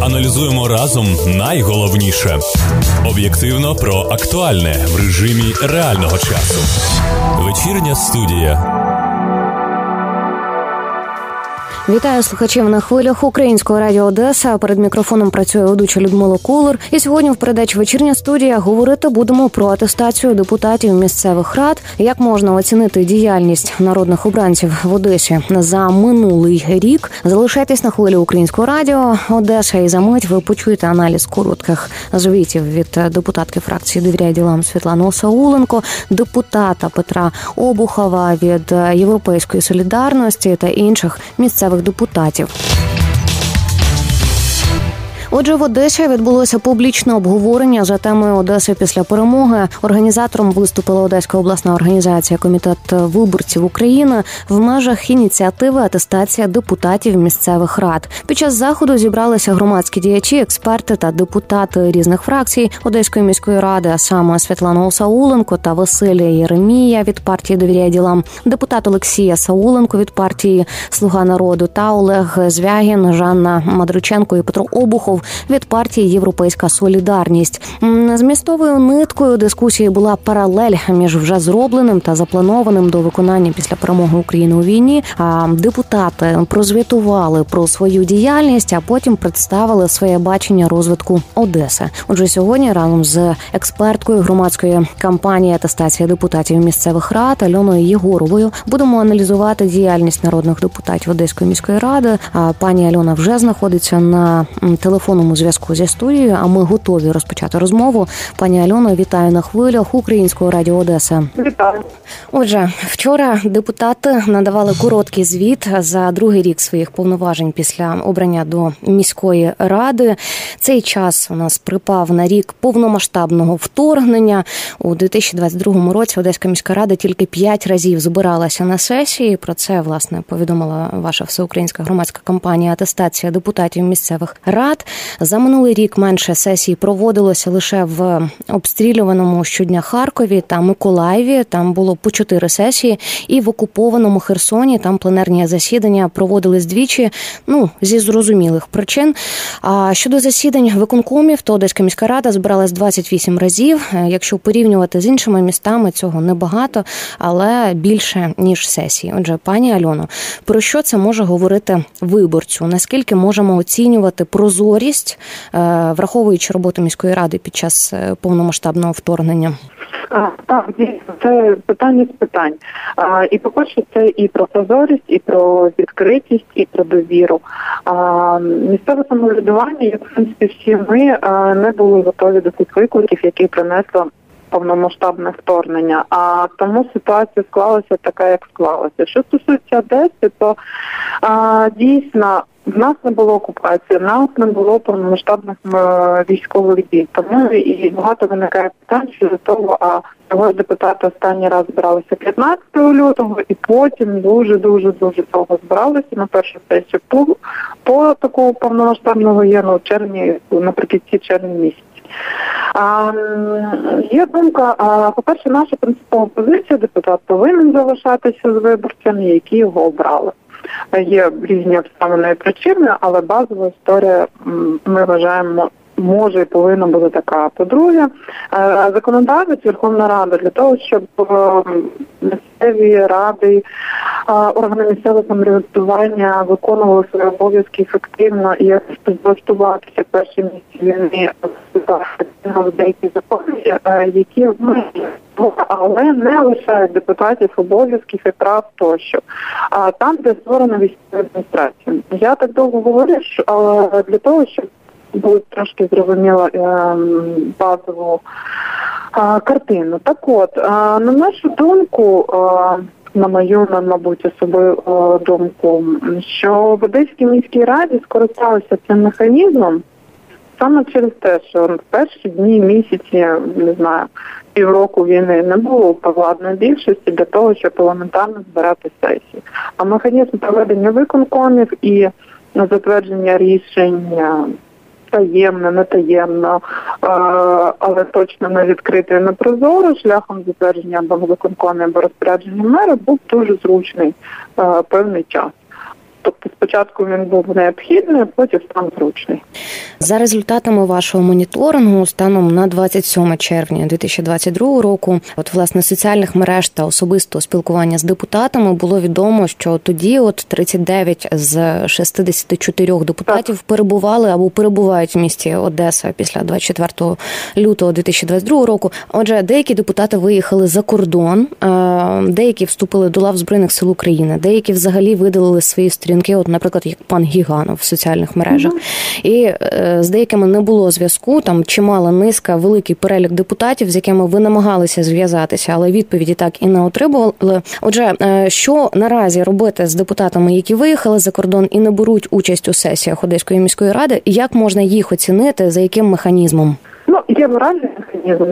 Аналізуємо разом найголовніше об'єктивно про актуальне в режимі реального часу. Вечірня студія. Вітаю слухачів на хвилях Українського радіо Одеса. Перед мікрофоном працює ведуча Людмила Кулер. І сьогодні в передачі вечірня студія говорити будемо про атестацію депутатів місцевих рад. Як можна оцінити діяльність народних обранців в Одесі за минулий рік? Залишайтесь на хвилі Українського радіо Одеса. І за мить ви почуєте аналіз коротких звітів від депутатки фракції «Довіряй ділам Світлани Осауленко, депутата Петра Обухова від Європейської солідарності та інших місцевих депутатів. Отже, в Одесі відбулося публічне обговорення за темою Одеси після перемоги. Організатором виступила Одеська обласна організація Комітет виборців України в межах ініціативи атестація депутатів місцевих рад. Під час заходу зібралися громадські діячі, експерти та депутати різних фракцій Одеської міської ради, а саме Світлана Осауленко та Василія Єремія від партії «Довіряє ділам, депутат Олексія Сауленко від партії Слуга народу та Олег Звягін, Жанна Мадриченко і Петро Обухов від партії Європейська Солідарність. Змістовою ниткою дискусії була паралель між вже зробленим та запланованим до виконання після перемоги України у війні. А депутати прозвітували про свою діяльність, а потім представили своє бачення розвитку Одеси. Отже, сьогодні разом з експерткою громадської кампанії атестація депутатів місцевих рад Альоною Єгоровою будемо аналізувати діяльність народних депутатів Одеської міської ради. А пані Альона вже знаходиться на телефону телефонному зв'язку зі студією. А ми готові розпочати розмову. Пані Альоно, вітаю на хвилях Українського радіо Одеса. Вітаю. Отже, вчора депутати надавали короткий звіт за другий рік своїх повноважень після обрання до міської ради. Цей час у нас припав на рік повномасштабного вторгнення у 2022 році. Одеська міська рада тільки п'ять разів збиралася на сесії. Про це власне повідомила ваша всеукраїнська громадська кампанія атестація депутатів місцевих рад. За минулий рік менше сесій проводилося лише в обстрілюваному щодня Харкові та Миколаєві. Там було по чотири сесії, і в окупованому Херсоні там пленерні засідання проводились двічі. Ну зі зрозумілих причин. А щодо засідань виконкомів, то Одеська міська рада збиралась 28 разів. Якщо порівнювати з іншими містами, цього небагато, але більше ніж сесії. Отже, пані Альоно, про що це може говорити виборцю? Наскільки можемо оцінювати прозорість? Можливість, е, враховуючи роботу міської ради під час е, повномасштабного вторгнення? А, Так, дійсно, це питання з питань. А, І по перше, це і про прозорість, і про відкритість, і про довіру. А, Місцеве самоврядування, як в принципі всі ми не були готові до тих викликів, які принесло повномасштабне вторгнення. А тому ситуація склалася така, як склалася. Що стосується Одеси, то а, дійсно в нас не було окупації, в нас не було повномасштабних військових дій. Тому і багато виникає питань щодо того, а його депутати останній раз збиралися 15 лютого, і потім дуже дуже дуже довго збиралися на першу сесію по, по такого повномасштабного воєнного червні наприкінці червня місяця. Є думка, по-перше, наша принципова позиція депутат повинен залишатися з виборцями, які його обрали. Є різні обставини і причини, але базова історія ми вважаємо. Може і повинна бути така. По-друге, законодавець Верховна Рада для того, щоб місцеві ради, органи місцевого самоврядування виконували свої обов'язки ефективно і влаштуватися перші місці війни в деякі закони, які але не лишають депутатів обов'язків і прав тощо. А там, де створена військова адміністрація. Я так довго говорю, що для того, щоб було трошки зрозуміло ем, базову картину. Так от, на нашу думку, на мою, на мабуть, особливу думку, що в Одеській міській раді скористалися цим механізмом саме через те, що в перші дні місяці, не знаю, півроку війни не було повладної більшості для того, щоб елементарно збирати сесії. А механізм проведення виконкомів і затвердження рішення таємно, не таємно, але точно не відкрите і не прозоро, шляхом затвердження або виконкомі або розпорядження мера був дуже зручний певний час. Тобто спочатку він був необхідний, а потім став зручний. За результатами вашого моніторингу, станом на 27 червня 2022 року, от власне соціальних мереж та особистого спілкування з депутатами було відомо, що тоді, от 39 з 64 депутатів так. перебували або перебувають в місті Одеса після 24 лютого 2022 року. Отже, деякі депутати виїхали за кордон, деякі вступили до лав збройних сил України, деякі взагалі видалили свої сторінки, от, наприклад, як пан Гіганов в соціальних мережах, mm-hmm. і е, з деякими не було зв'язку. Там чимала низка, великий перелік депутатів, з якими ви намагалися зв'язатися, але відповіді так і не отримували. Отже, е, що наразі робити з депутатами, які виїхали за кордон і не беруть участь у сесіях Одеської міської ради, як можна їх оцінити, за яким механізмом? Ну, є моральний механізм,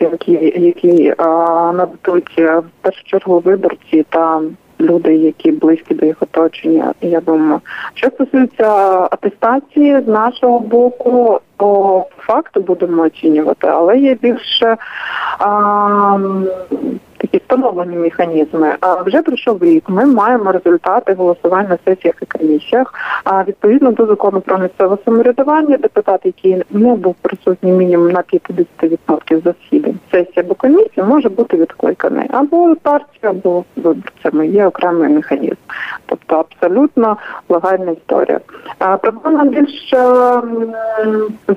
які, які а, нададуть е, в першу чергу виборці та люди, які близькі до їх оточення. Я думаю, що стосується атестації з нашого боку, то факту будемо оцінювати, але є більше а, такі встановлені механізми. А вже пройшов рік. Ми маємо результати голосувань на сесіях і комісіях. А відповідно до закону про місцеве самоврядування, депутат, який не був присутній мінімум на 50% засідань сесії або комісії, може бути відкликаний або партію, або виборцями. Є окремий механізм, тобто абсолютно легальна історія. А проблема більш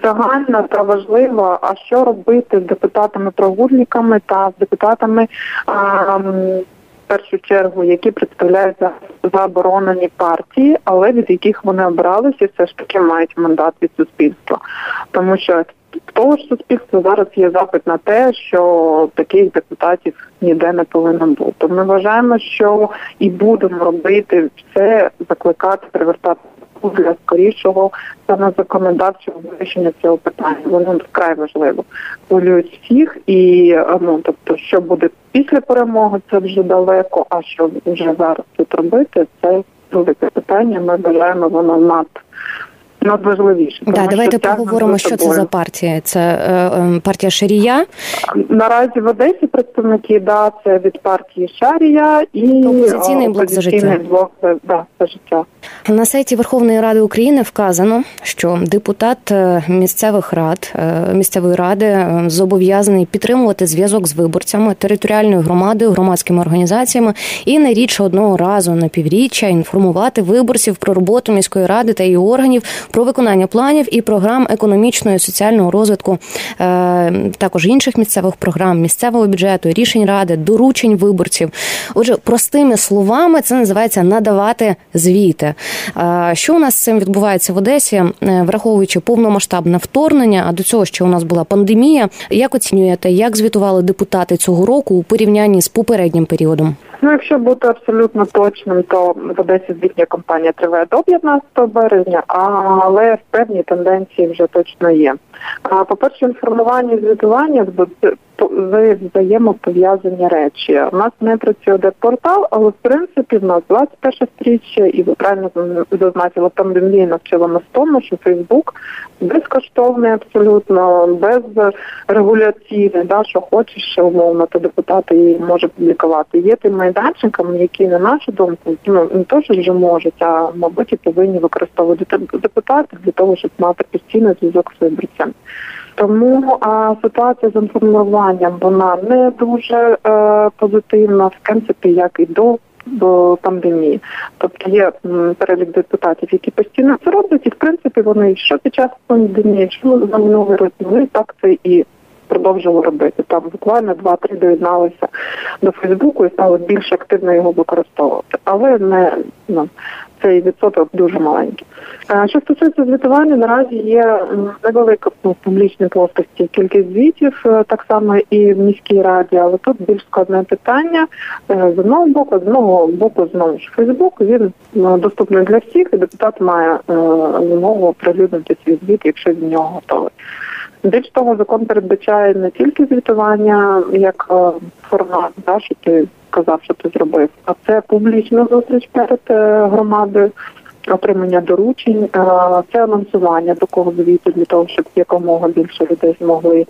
загальна та важлива. А що робити з депутатами-прогульниками та з депутатами? В першу чергу, які представляють заборонені партії, але від яких вони обралися, все ж таки мають мандат від суспільства, тому що в того ж суспільства зараз є запит на те, що таких депутатів ніде не повинно бути. Ми вважаємо, що і будемо робити все, закликати, привертати для скорішого саме законодавчого вирішення цього питання. Воно вкрай важливо. Хвилюють всіх і ну тобто, що буде після перемоги, це вже далеко. А що вже зараз тут робити, це велике питання. Ми вважаємо воно над надважливіше. Да, давайте поговоримо, що це за партія. Це е, е, партія Шарія. Наразі в Одесі представники да, це від партії Шарія і опозиційний блок за життя. блок да, за життя. На сайті Верховної Ради України вказано, що депутат е, місцевих рад е, місцевої ради е, зобов'язаний підтримувати зв'язок з виборцями, територіальною громадою, громадськими організаціями і не рідше одного разу на півріччя інформувати виборців про роботу міської ради та її органів про виконання планів і програм економічного і соціального розвитку, е, також інших місцевих програм, місцевого бюджету, рішень ради, доручень виборців. Отже, простими словами, це називається надавати звіти. Е, що у нас з цим відбувається в Одесі, е, враховуючи повномасштабне вторгнення, а до цього ще у нас була пандемія. Як оцінюєте, як звітували депутати цього року у порівнянні з попереднім періодом? Ну, якщо бути абсолютно точним, то в Одесі звітня кампанія триває до 15 березня, але певні тенденції вже точно є. По перше, інформування і звітування взаємопов'язані речі. У нас не працює портал, але в принципі в нас 21 стріччя, і ви правильно зазначили, пандемія навчила нас тому, що Фейсбук безкоштовний абсолютно, без регуляційний, да, що хочеш, що умовно, то депутати її може публікувати. Є тим майданчиками, які на нашу думку ну не то, що вже можуть, а мабуть і повинні використовувати депутати для того, щоб мати постійний зв'язок з виборцями. Тому а, ситуація з інформуванням вона не дуже е, позитивна, в принципі, як і до. До пандемії, тобто є перелік депутатів, які постійно це роблять, і в принципі вони що під час пандемії, що за минулий рік, вони так це і продовжили робити. Там буквально два-три доєдналися до Фейсбуку і стали більш активно його використовувати, але не ну цей відсоток дуже маленький. Що стосується звітування, наразі є невелика в публічній плоскості кількість звітів, е, так само і в міській раді, але тут більш складне питання е, з одного боку, з одного боку знову ж Фейсбук. Він е, доступний для всіх, і депутат має змогу оприлюднити свій звіт, якщо він нього готовий. Більш того, закон передбачає не тільки звітування як формат, да, що ти сказав, що ти зробив, а це публічна зустріч перед громадою отримання доручень, це анонсування такого звіту для того, щоб якомога більше людей змогли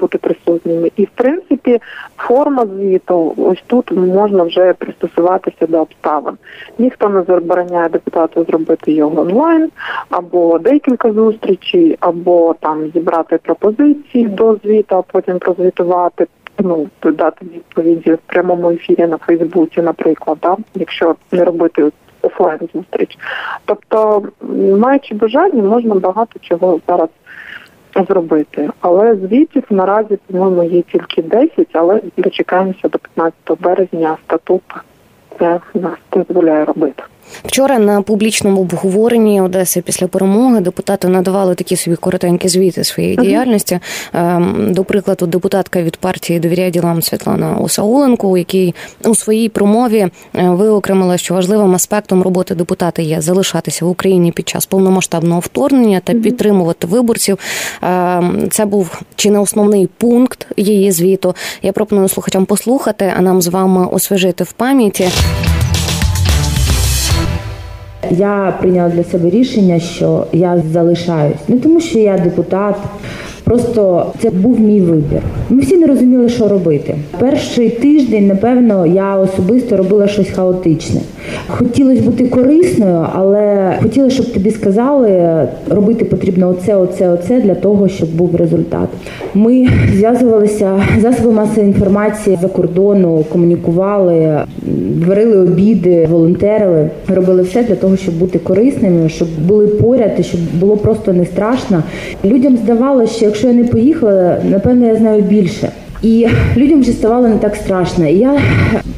бути присутніми. І в принципі, форма звіту, ось тут можна вже пристосуватися до обставин. Ніхто не забороняє депутату зробити його онлайн, або декілька зустрічей, або там зібрати пропозиції до звіту, а потім прозвітувати. Ну, дати відповіді в прямому ефірі на Фейсбуці, наприклад, да? якщо не робити офлайн зустріч. Тобто, маючи бажання, можна багато чого зараз зробити. Але звітів наразі, по-моєму, є тільки 10, але дочекаємося до 15 березня статут це нас дозволяє робити. Вчора на публічному обговоренні Одеси після перемоги депутати надавали такі собі коротенькі звіти своєї діяльності. Ем, до прикладу, депутатка від партії довіряє ділам Світлана Осауленко, у якій у своїй промові е, виокремила, що важливим аспектом роботи депутата є залишатися в Україні під час повномасштабного вторгнення та підтримувати виборців. Ем, це був чи не основний пункт її звіту. Я пропоную слухачам послухати, а нам з вами освіжити в пам'яті. Я прийняла для себе рішення, що я залишаюсь. Не тому, що я депутат, Просто це був мій вибір. Ми всі не розуміли, що робити. Перший тиждень, напевно, я особисто робила щось хаотичне. Хотілося бути корисною, але хотіла, щоб тобі сказали, робити потрібно оце, оце, оце для того, щоб був результат. Ми зв'язувалися засоби масової інформації за кордону, комунікували, варили обіди, волонтерили, робили все для того, щоб бути корисними, щоб були поряд, і щоб було просто не страшно. Людям здавалося, що якщо я не поїхала, напевно, я знаю більше. І людям вже ставало не так страшно. І я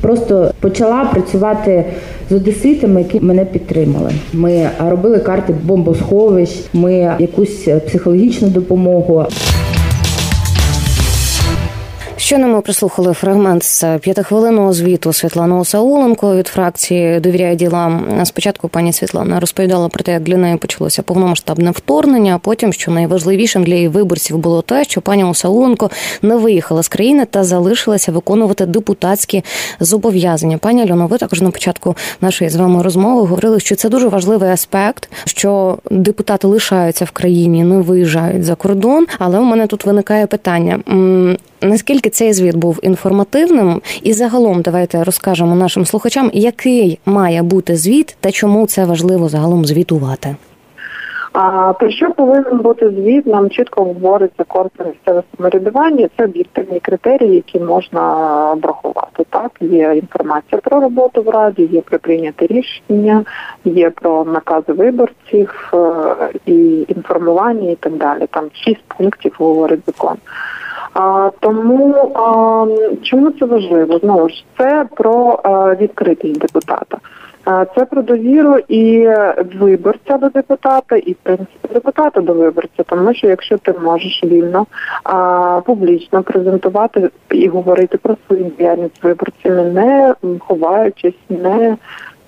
просто почала працювати з одеситами, які мене підтримали. Ми робили карти бомбосховищ, ми якусь психологічну допомогу. Щойно ми прислухали фрагмент з п'ятихвилинного звіту Світлани Осауленко від фракції довіряє ділам. Спочатку пані Світлана розповідала про те, як для неї почалося повномасштабне вторгнення. а Потім, що найважливішим для її виборців було те, що пані Осауленко не виїхала з країни та залишилася виконувати депутатські зобов'язання. Пані Альоно, ви також на початку нашої з вами розмови говорили, що це дуже важливий аспект, що депутати лишаються в країні, не виїжджають за кордон. Але у мене тут виникає питання. Наскільки цей звіт був інформативним, і загалом давайте розкажемо нашим слухачам, який має бути звіт та чому це важливо загалом звітувати. А про що повинен бути звіт? Нам чітко говориться корпус місцеве самоврядування. Це об'єктивні критерії, які можна обрахувати. Так є інформація про роботу в раді, є про прийняте рішення, є про накази виборців е, і інформування, і так далі. Там шість пунктів говорить закон. Тому чому це важливо? Знову ж це про відкритість депутата. Це про довіру і виборця до депутата, і в принципі депутата до виборця, тому що якщо ти можеш вільно а, публічно презентувати і говорити про свою діяльність виборцями, не ховаючись, не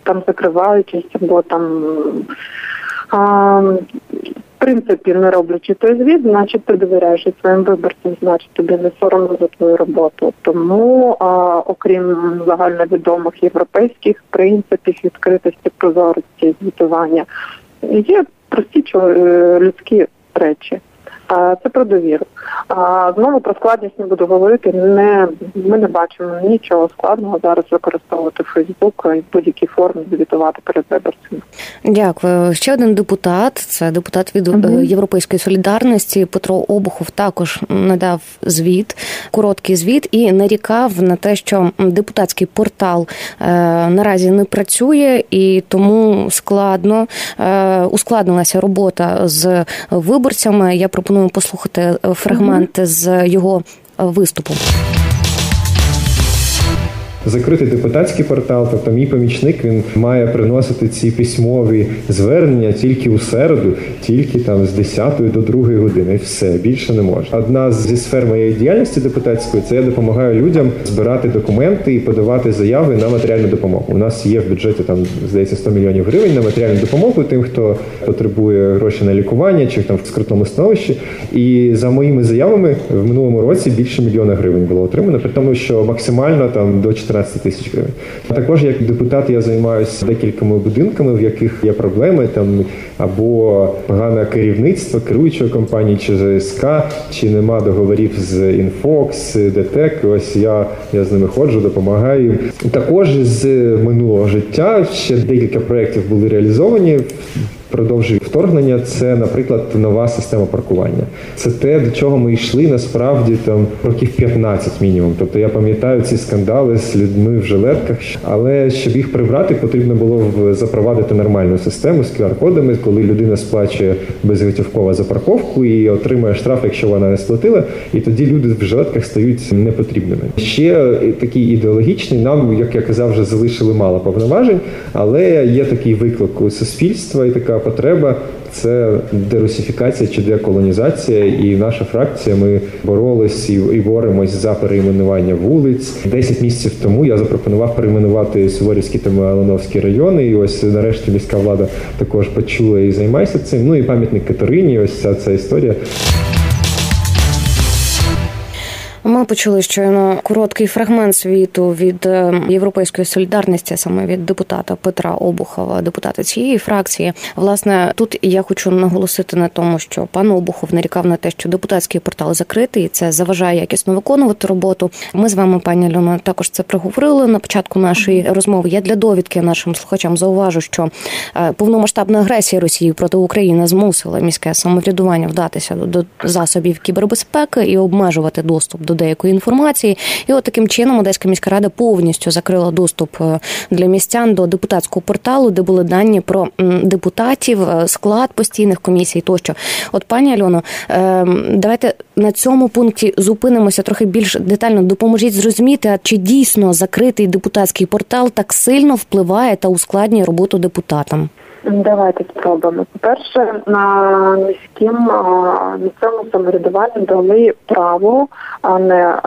там закриваючись або там. А, принципі, не роблячи той звіт, значить ти довіряєш своїм виборцям, значить тобі не соромно за твою роботу. Тому, а, окрім загальновідомих європейських принципів відкритості, прозорості, звітування, є прості е, людські речі. Це про довіру. Знову про складність не буду говорити. Не ми не бачимо нічого складного зараз використовувати Фейсбук і в будь-якій формі звітувати перед виборцями. Дякую. Ще один депутат. Це депутат від угу. Європейської солідарності. Петро Обухов також надав звіт, короткий звіт і нарікав на те, що депутатський портал е, наразі не працює, і тому складно е, ускладнилася робота з виборцями. Я пропоную пропоную послухати фрагмент з його виступу закритий депутатський портал. Тобто, мій помічник він має приносити ці письмові звернення тільки у середу, тільки там з 10 до 2 години. Все більше не може. Одна зі сфер моєї діяльності депутатської це я допомагаю людям збирати документи і подавати заяви на матеріальну допомогу. У нас є в бюджеті там здається 100 мільйонів гривень на матеріальну допомогу тим, хто потребує гроші на лікування чи там в скрутному становищі. І за моїми заявами в минулому році більше мільйона гривень було отримано, при тому, що максимально там до 4 14 тисяч гривень. Також як депутат я займаюся декількома будинками, в яких є проблеми там або погане керівництво керуючої компанії чи ЖСК, чи нема договорів з Інфокс, ДТЕК. Ось я я з ними ходжу, допомагаю. Також з минулого життя ще декілька проєктів були реалізовані продовжує вторгнення, це, наприклад, нова система паркування. Це те, до чого ми йшли насправді там років 15 мінімум. Тобто я пам'ятаю ці скандали з людьми в жилетках, але щоб їх прибрати, потрібно було запровадити нормальну систему з QR-кодами, коли людина сплачує безготівково за парковку і отримує штраф, якщо вона не сплатила, і тоді люди в жилетках стають непотрібними. Ще такий ідеологічний нам, як я казав, вже залишили мало повноважень, але є такий виклик у суспільства і така потреба це дерусифікація чи деколонізація. І наша фракція ми боролись і, і боремось за перейменування вулиць. Десять місяців тому я запропонував перейменувати Суворівський та Малиновський райони. І ось нарешті міська влада також почула і займається цим. Ну і пам'ятник Катерині. Ось ця ця історія. Ми почули щойно короткий фрагмент світу від е, європейської солідарності, саме від депутата Петра Обухова, депутата цієї фракції. Власне, тут я хочу наголосити на тому, що пан Обухов нарікав на те, що депутатський портал закритий, і це заважає якісно виконувати роботу. Ми з вами, пані Льона, також це проговорили на початку нашої розмови. Я для довідки нашим слухачам зауважу, що е, повномасштабна агресія Росії проти України змусила міське самоврядування вдатися до засобів кібербезпеки і обмежувати доступ до деякої інформації. І от таким чином Одеська міська рада повністю закрила доступ е, для містян до депутатського порталу, де були дані про депутатів, е, склад постійних комісій. Тощо, от пані Альоно, е, давайте на цьому пункті зупинимося трохи більш детально. Допоможіть зрозуміти, а чи дійсно закритий депутатський портал так сильно впливає та ускладнює роботу депутатам. Давайте спробуємо. По-перше, на міським місцевому самоврядуванню дали право, а не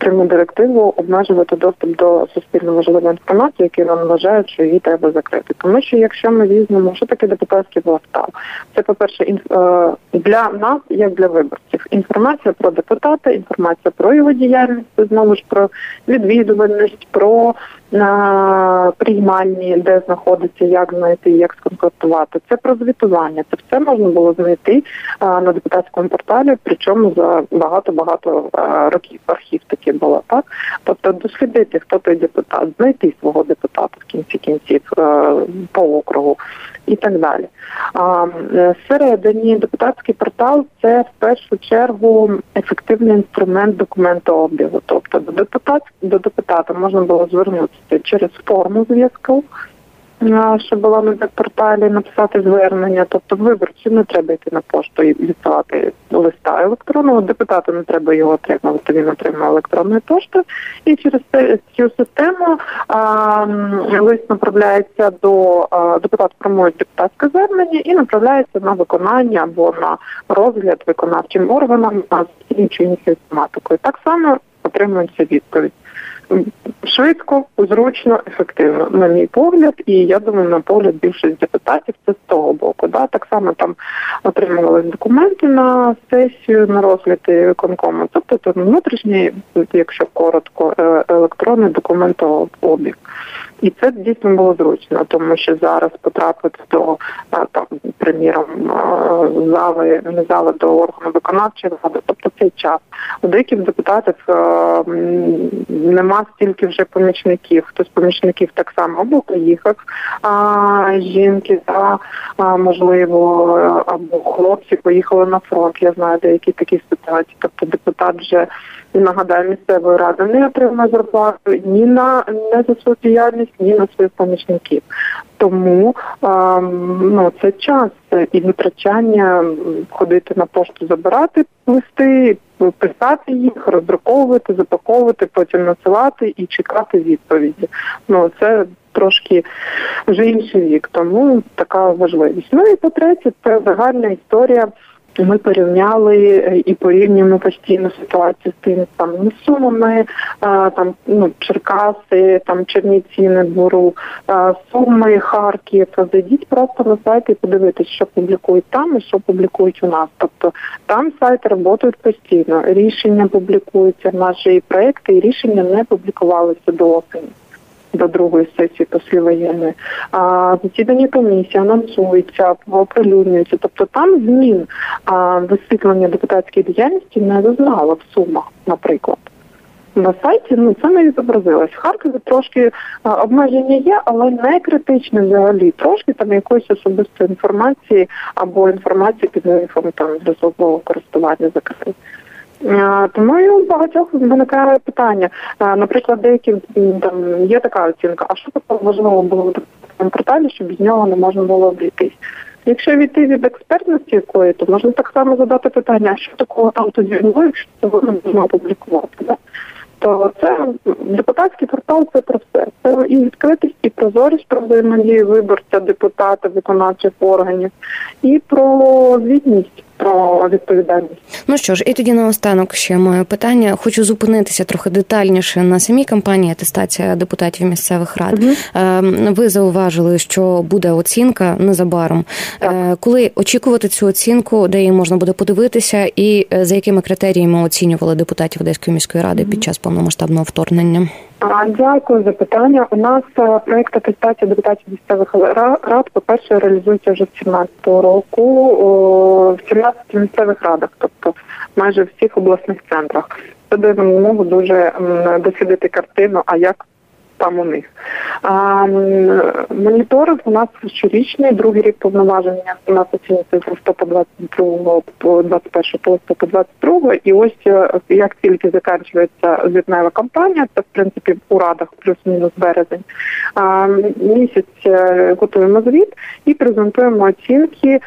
пряму директиву обмежувати доступ до суспільно важливої інформації, які вони вважають, що її треба закрити. Тому що якщо ми візьмемо, що таке депутатський властав, це по перше, інф... Е, для нас, як для виборців, інформація про депутата, інформація про його діяльність, знову ж про відвідувальність, про на приймальні, де знаходиться, як знайти, як сконтактувати. Це про звітування. Це все можна було знайти на депутатському порталі, причому за багато-багато років архів таке було так. Тобто дослідити, хто той депутат, знайти свого депутата в кінці кінців по округу і так далі. А всередині депутатський портал це в першу чергу ефективний інструмент документообігу. Тобто до депутат до депутата можна було звернутися через форму зв'язку що була на порталі, написати звернення. Тобто виборцю не треба йти на пошту і відсилати листа електронного. Депутату не треба його отримувати. Він отримує електронну пошту. І через цю систему а, лист направляється до а, депутат формує депутатське звернення і направляється на виконання або на розгляд виконавчим органам з іншою тематикою. Так само отримується відповідь швидко, зручно, ефективно, на мій погляд, і я думаю, на погляд більшість депутатів це з того боку. Да? Так само там отримували документи на сесію, на розгляд виконкому. Тобто це внутрішній, якщо коротко, е, електронний документообіг. І це дійсно було зручно, тому що зараз потрапити до там, приміром, зали, не зали до органу виконавчої влади, тобто цей час. У деяких депутатів нема стільки вже помічників. Хтось помічників так само або поїхав а, жінки, та а, можливо, або хлопці поїхали на фронт. Я знаю деякі такі ситуації. Тобто депутат вже нагадаю, місцевої ради не отримує зарплату ні на не за свою діяльність, ні на своїх помічників. Тому а, ну це час і витрачання ходити на пошту, забирати листи, писати їх, роздруковувати, запаковувати, потім насилати і чекати відповіді. Ну це трошки вже інший вік, тому така важливість. Ну і по третє, це загальна історія ми порівняли е, і порівнюємо постійно ситуацію з тими самими сумами, там ну Черкаси, там Чернівці, Недвору, Суми, Харків. Зайдіть просто на сайт і подивитись, що публікують там і що публікують у нас. Тобто там сайти працюють постійно. Рішення публікуються, наші проекти і рішення не публікувалися до осені до другої сесії послівоєнної. А засідання комісії анонсуються, оприлюднюються. Тобто там змін а, висвітлення депутатської діяльності не зазнало в сумах, наприклад. На сайті ну це не відобразилось. В Харкові трошки а, обмеження є, але не критичне взагалі. Трошки там якоїсь особистої інформації або інформації під грифом там з особливого користування закрити. Тому і у багатьох виникає питання. Наприклад, деякі там є така оцінка, а що такого важливо було в такому порталі, щоб без нього не можна було обійтись? Якщо війти від експертності якої, то можна так само задати питання, що такого там тоді було, якщо не можна опублікувати. Да? То це депутатський портал це про все. Це і відкритість, і прозорість про взаємодію виборця, депутата, виконавчих органів, і про звітність про відповідальність. Ну що ж, і тоді наостанок ще моє питання. Хочу зупинитися трохи детальніше на самій кампанії атестація депутатів місцевих рад. Угу. Ви зауважили, що буде оцінка незабаром. Так. Е, коли очікувати цю оцінку, де її можна буде подивитися, і е, за якими критеріями оцінювали депутатів Одеської міської ради угу. під час повномасштабного вторгнення? Дякую за питання. У нас проект проєкт атестації депутатів місцевих рад, по перше, реалізується вже з 17-го року в 17 місцевих радах, тобто майже в всіх обласних центрах. Це дає змогу дуже дослідити картину, а як там у них. А, Моніторинг у нас щорічний, другий рік повноваження у нас оцінюється з листопада 22 по 21 по листопад 22 і ось е, як тільки закінчується звітнева кампанія, це в принципі у радах плюс-мінус березень. А, Місяць е, готуємо звіт і презентуємо оцінки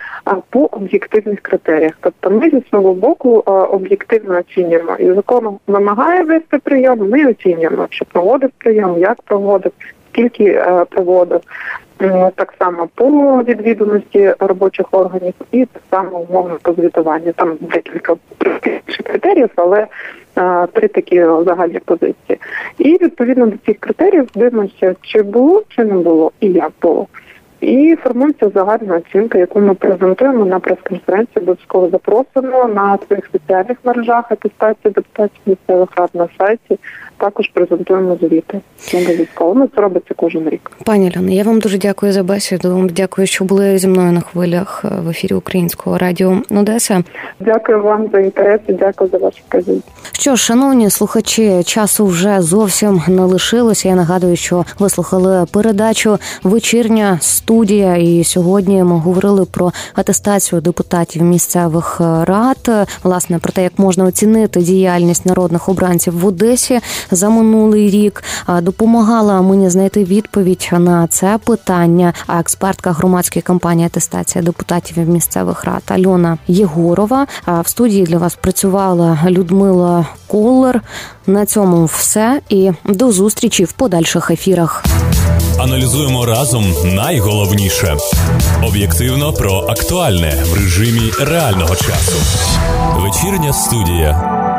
по об'єктивних критеріях. Тобто ми зі свого боку об'єктивно оцінюємо і закон вимагає вести прийом. Ми оцінюємо, що проводив прийом, як проводив, скільки е, проводив. Так само по відвідуваності робочих органів і так само умовно по звітуванню. Там декілька критеріїв, але е, три такі загальні позиції. І відповідно до цих критеріїв дивимося, чи було, чи не було, і як було. І формується загальна оцінка, яку ми презентуємо на прес-конференції. Обов'язково запросимо на своїх соціальних мережах атестації депутатів місцевих рад на сайті. Також презентуємо звіти. Обов'язково ну, це робиться кожен рік. Пані Ляна, я вам дуже дякую за бесіду. Дякую, що були зі мною на хвилях в ефірі Українського радіо Одеса. Дякую вам за інтерес і дякую за вашу вказівку. Що ж, шановні слухачі, часу вже зовсім не лишилося. Я нагадую, що ви слухали передачу вечірня студія. І сьогодні ми говорили про атестацію депутатів місцевих рад. Власне про те, як можна оцінити діяльність народних обранців в Одесі за минулий рік. Допомагала мені знайти відповідь на це питання. А експертка громадської кампанії атестація депутатів місцевих рад Альона Єгорова. В студії для вас працювала Людмила Колер. На цьому все і до зустрічі в подальших ефірах. Аналізуємо разом найголовніше об'єктивно про актуальне в режимі реального часу. Вечірня студія.